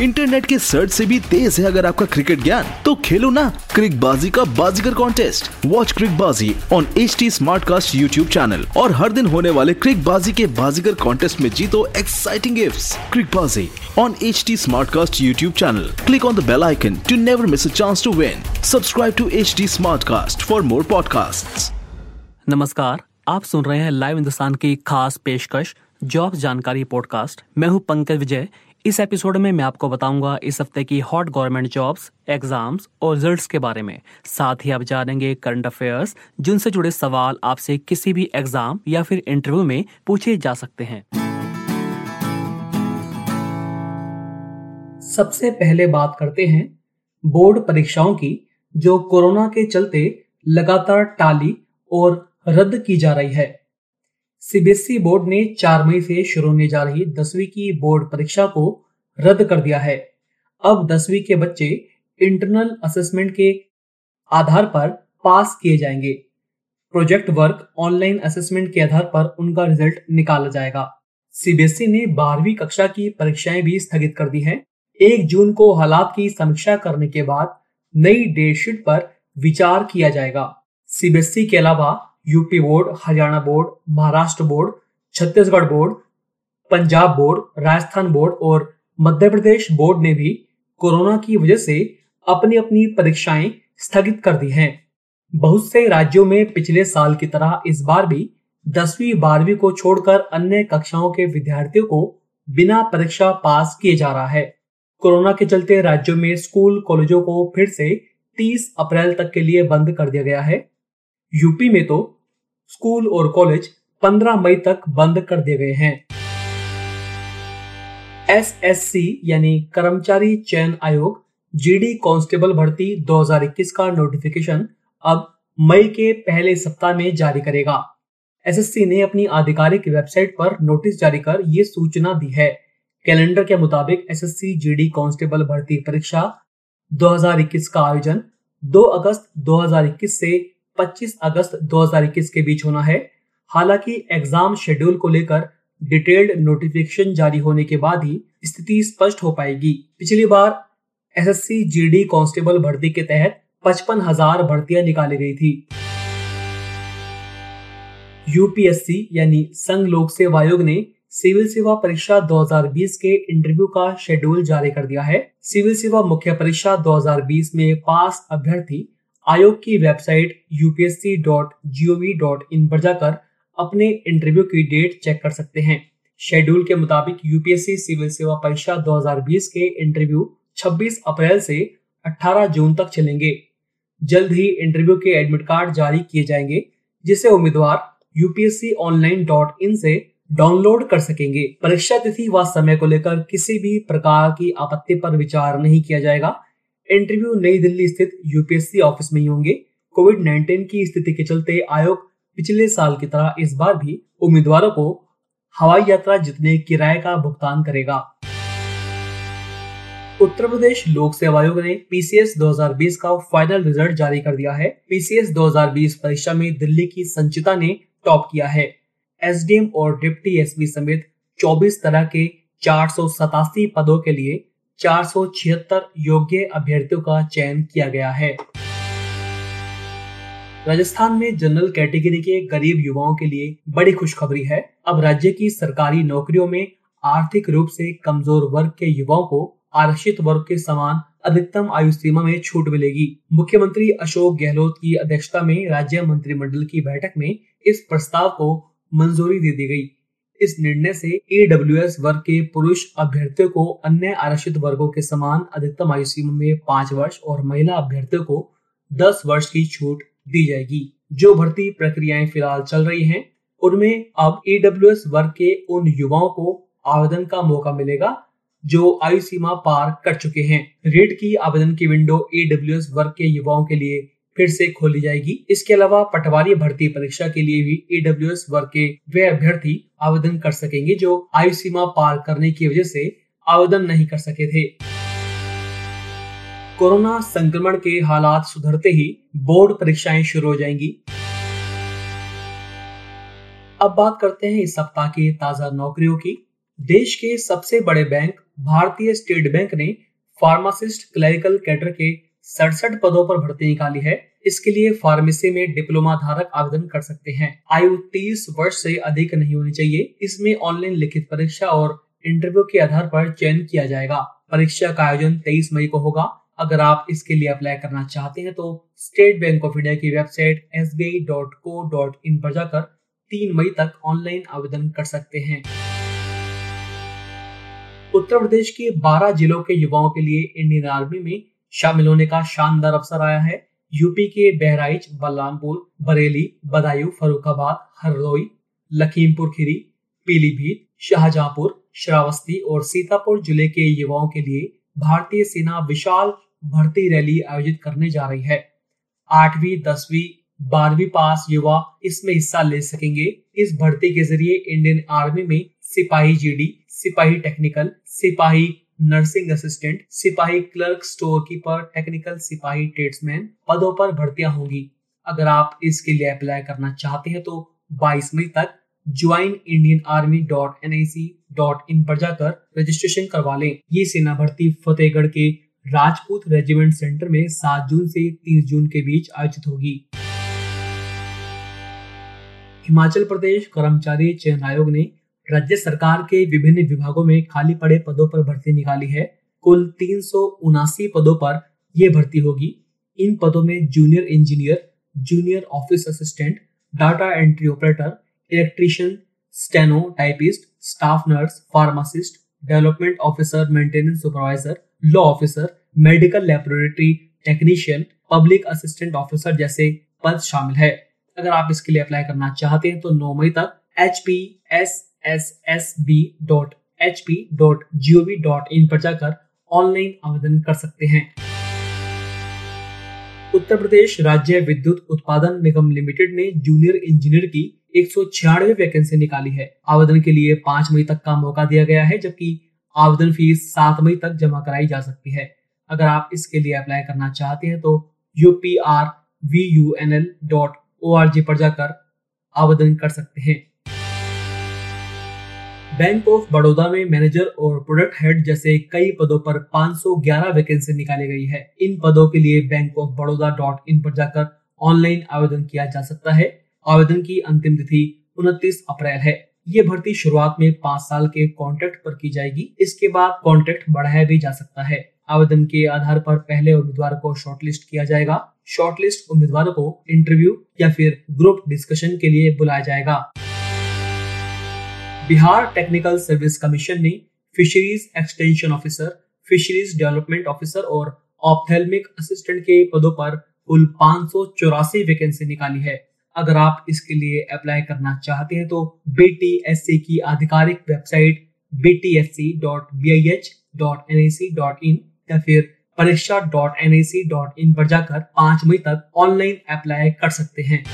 Internet के search से भी तेज है अगर आपका क्रिकेट ज्ञान। तो खेलो ना क्रिक बाजी का बाजीगर contest watch Crickbaazi on H T Smartcast YouTube channel और हर दिन होने वाले क्रिक बाजी के बाजीगर कॉन्टेस्ट में जीतो exciting gift Crickbaazi on H T Smartcast YouTube channel click on the bell icon to never miss a chance to win subscribe to H T Smartcast for more podcast नमस्कार, आप सुन रहे हैं लाइव हिंदुस्तान की खास पेशकश जॉब जानकारी podcast मैं हूँ पंकज विजय इस एपिसोड में मैं आपको बताऊँगा इस हफ़्ते की हॉट गवर्नमेंट जॉब्स, एग्ज़ाम्स और रिजल्ट्स के बारे में। साथ ही आप जानेंगे करंट अफेयर्स, जिनसे जुड़े सवाल आपसे किसी भी एग्ज़ाम या फिर इंटरव्यू में पूछे जा सकते हैं। सबसे पहले बात करते हैं बोर्ड परीक्षाओं की, जो कोरोना के चलते लगातार टाली और रद्द की जा रही है। सीबीएसई बोर्ड ने 4 मई से शुरू होने जा रही दसवीं की बोर्ड परीक्षा को रद्द कर दिया है। अब दसवीं के बच्चे इंटरनल असेसमेंट के आधार पर पास किए जाएँगे। प्रोजेक्ट वर्क ऑनलाइन असेसमेंट के आधार पर उनका रिज़ल्ट निकाला जाएगा। सीबीएसई ने बारहवीं कक्षा की परीक्षाएँ भी स्थगित कर दी हैं। एक जून को हालात की समीक्षा करने के बाद नई डेटशीट पर विचार किया जाएगा। सीबीएसई के अलावा UP board, Haryana board, Maharashtra board, Chhattisgarh board, Punjab board, Rajasthan board और मध्य प्रदेश बोर्ड ने भी कोरोना की वजह से अपनी अपनी परीक्षाएँ स्थगित कर दी हैं। बहुत से राज्यों में पिछले साल की तरह इस बार भी दसवीं, बारहवीं को छोड़कर अन्य कक्षाओं के विद्यार्थियों को बिना परीक्षा पास किए जा रहा है। कोरोना के चलते राज्यों में स्कूल, कॉलेजों को फिर से 30 अप्रैल तक के लिए बंद कर दिया गया है। यूपी में तो स्कूल और कॉलेज 15 मई तक बंद कर दिए गए हैं। एसएससी यानी कर्मचारी चयन आयोग, जीडी कांस्टेबल भर्ती 2021 का नोटिफिकेशन अब मई के पहले सप्ताह में जारी करेगा। एसएससी ने अपनी आधिकारिक वेबसाइट पर नोटिस जारी कर ये सूचना दी है। कैलेंडर के मुताबिक एसएससी, जीडी कांस्टेबल भर्ती परीक्षा 2021 का आयोजन 2 अगस्त 2021 से 25 अगस्त 2021 के बीच होना है। हालाँकि एग्ज़ाम शेड्यूल को लेकर डिटेल्ड नोटिफिकेशन जारी होने के बाद ही स्थिति स्पष्ट हो पाएगी। पिछली बार एसएससी जीडी कांस्टेबल भर्ती के तहत पचपन हज़ार भर्तियाँ निकाली गई थी। यूपीएससी यानी संघ लोक सेवा आयोग ने सिविल सेवा परीक्षा 2020 के इंटरव्यू का शेड्यूल जारी कर दिया है। सिविल सेवा मुख्य परीक्षा 2020 में पास अभ्यर्थी आयोग की वेबसाइट upsc.gov.in पर जाकर अपने इंटरव्यू की डेट चेक कर सकते हैं। शेड्यूल के मुताबिक यूपीएससी सिविल सेवा परीक्षा 2020 के इंटरव्यू 26 अप्रैल से 18 जून तक चलेंगे। जल्द ही इंटरव्यू के एडमिट कार्ड जारी किए जाएँगे, जिसे उम्मीदवार यूपीएससी ऑनलाइन डॉट इन से डाउनलोड कर सकेंगे। परीक्षा तिथि व समय को लेकर किसी भी प्रकार की आपत्ति पर विचार नहीं किया जाएगा। इंटरव्यू नई दिल्ली स्थित यूपीएससी ऑफ़िस में ही होंगे। कोविड 19 की स्थिति के चलते आयोग पिछले साल की तरह इस बार भी उम्मीदवारों को हवाई यात्रा जितने किराए का भुगतान करेगा। उत्तर प्रदेश लोक सेवा आयोग ने पीसीएस 2020 का फाइनल रिज़ल्ट जारी कर दिया है। पीसीएस 2020 परीक्षा में दिल्ली की संचिता ने टॉप किया है। एसडीएम और डिप्टी एसपी समेत 24 तरह के चार सौ सतासी पदों के लिए चार सौ छिहत्तर योग्य अभ्यर्थियों का चयन किया गया है। राजस्थान में जनरल कैटेगरी के गरीब युवाओं के लिए बड़ी खुशखबरी है। अब राज्य की सरकारी नौकरियों में आर्थिक रूप से कमज़ोर वर्ग के युवाओं को आरक्षित वर्ग के समान अधिकतम आयु सीमा में छूट मिलेगी। मुख्यमंत्री अशोक गहलोत की अध्यक्षता में राज्य मंत्रिमंडल की बैठक में इस प्रस्ताव को मंजूरी दे दी गई। इस निर्णय से एडब्ल्यूएस वर्ग के पुरुष अभ्यर्थियों को अन्य आरक्षित वर्गों के समान अधिकतम आयु सीमा में पाँच वर्ष और महिला अभ्यर्थियों को दस वर्ष की छूट दी जाएगी। जो भर्ती प्रक्रियाएँ फ़िलहाल चल रही हैं, उनमें अब ए वर्ग के उन युवाओं को आवेदन का मौका मिलेगा जो आयु सीमा पार कर चुके हैं। रेट की आवेदन की विंडो एडब्ल्यूएस वर्ग के युवाओं के लिए फिर से खोली जाएगी। इसके अलावा पटवारी भर्ती परीक्षा के लिए भी ईडब्ल्यू वर्ग के वे अभ्यर्थी आवेदन कर सकेंगे, जो आयु सीमा पार करने की वजह से आवेदन नहीं कर सके थे। कोरोना संक्रमण के हालात सुधरते ही बोर्ड परीक्षाएँ शुरू हो जाएँगी। अब बात करते हैं इस सप्ताह की ताज़ा नौकरियों की। देश के सबसे बड़े बैंक, भारतीय स्टेट बैंक ने फार्मासिस्ट क्लरिकल कैडर के सड़सठ पदों पर भर्ती निकाली है। इसके लिए फार्मेसी में डिप्लोमा धारक आवेदन कर सकते हैं। आयु 30 वर्ष से अधिक नहीं होनी चाहिए। इसमें ऑनलाइन लिखित परीक्षा और इंटरव्यू के आधार पर चयन किया जाएगा। परीक्षा का आयोजन 23 मई को होगा। अगर आप इसके लिए अप्लाई करना चाहते हैं तो स्टेट बैंक ऑफ़ इंडिया की वेबसाइट एस पर जाकर तीन मई तक ऑनलाइन आवेदन कर सकते हैं। उत्तर प्रदेश के 12 जिलों के युवाओं के लिए इंडियन आर्मी में शामिल होने का शानदार अवसर आया है। यूपी के बहराइच, बलरामपुर, बरेली, बदायूं फरुखाबाद हरदोई, लखीमपुर खीरी, पीलीभीत, शाहजहांपुर, श्रावस्ती और सीतापुर ज़िले के युवाओं के लिए भारतीय सेना विशाल भर्ती रैली आयोजित करने जा रही है। आठवीं, दसवीं, बारहवीं पास युवा इसमें हिस्सा ले सकेंगे। इस भर्ती के ज़रिए इंडियन आर्मी में सिपाही जीडी, सिपाही टेक्निकल, सिपाही नर्सिंग असिस्टेंट, सिपाही क्लर्क स्टोर कीपर टेक्निकल सिपाही ट्रेड्समैन पदों पर भर्तियाँ होंगी। अगर आप इसके लिए अप्लाई करना चाहते हैं तो 22 मई तक join Indian army dot N I C dot in पर जाकर रजिस्ट्रेशन करवा लें। ये सेना भर्ती फतेहगढ़ के राजपूत रेजिमेंट सेंटर में 7 जून से 30 जून के बीच आयोजित होगी। हिमाचल प्रदेश कर्मचारी चयन आयोग ने राज्य सरकार के विभिन्न विभागों में खाली पड़े पदों पर भर्ती निकाली है। कुल तीन सौ उनासी पदों पर यह भर्ती होगी। इन पदों में junior engineer, junior office assistant, data entry operator, electrician steno typist staff nurse, pharmacist, development officer, maintenance supervisor, law officer, medical laboratory technician, public assistant officer जैसे पद शामिल है। अगर आप इसके लिए अप्लाई करना चाहते हैं तो नौ मई तक H P S S S B dot H P dot G O V dot in पर जाकर ऑनलाइन आवेदन कर सकते हैं। उत्तर प्रदेश राज्य विद्युत उत्पादन निगम लिमिटेड ने जूनियर इंजीनियर की एक सौ छियानवे वैकेंसी निकाली है। आवेदन के लिए पाँच मई तक का मौका दिया गया है, जबकि आवेदन फ़ीस सात मई तक जमा कराई जा सकती है। अगर आप इसके लिए अप्लाई करना चाहते हैं तो U P R V U N L dot O R G पर जाकर आवेदन कर सकते हैं। बैंक ऑफ़ बड़ौदा में मैनेजर और प्रोडक्ट हेड जैसे कई पदों पर 511 वैकेंसी निकाली गई है। इन पदों के लिए Bank of Baroda dot in पर जाकर ऑनलाइन आवेदन किया जा सकता है। आवेदन की अंतिम तिथि उनतीस अप्रैल है। ये भर्ती शुरुआत में पाँच साल के कॉन्ट्रैक्ट पर की जाएगी। इसके बाद कॉन्ट्रैक्ट बढ़ाया भी जा सकता है। आवेदन के आधार पर पहले उम्मीदवार को शॉर्टलिस्ट किया जाएगा। शॉर्टलिस्ट उम्मीदवारों को इंटरव्यू या फिर ग्रुप डिस्कशन के लिए बुलाया जाएगा। बिहार टेक्निकल सर्विस कमीशन ने fisheries extension officer, fisheries development officer और ऑप्थेलमिक असिस्टेंट के पदों पर कुल पाँच वैकेंसी निकाली है। अगर आप इसके लिए अप्लाई करना चाहते हैं तो बी टी एस सी की आधिकारिक वेबसाइट इन या फिर परीक्षा dot N I C dot in पर जाकर पाँच मई तक ऑनलाइन अप्लाई कर सकते हैं।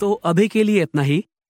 तो अभी के लिए इतना ही।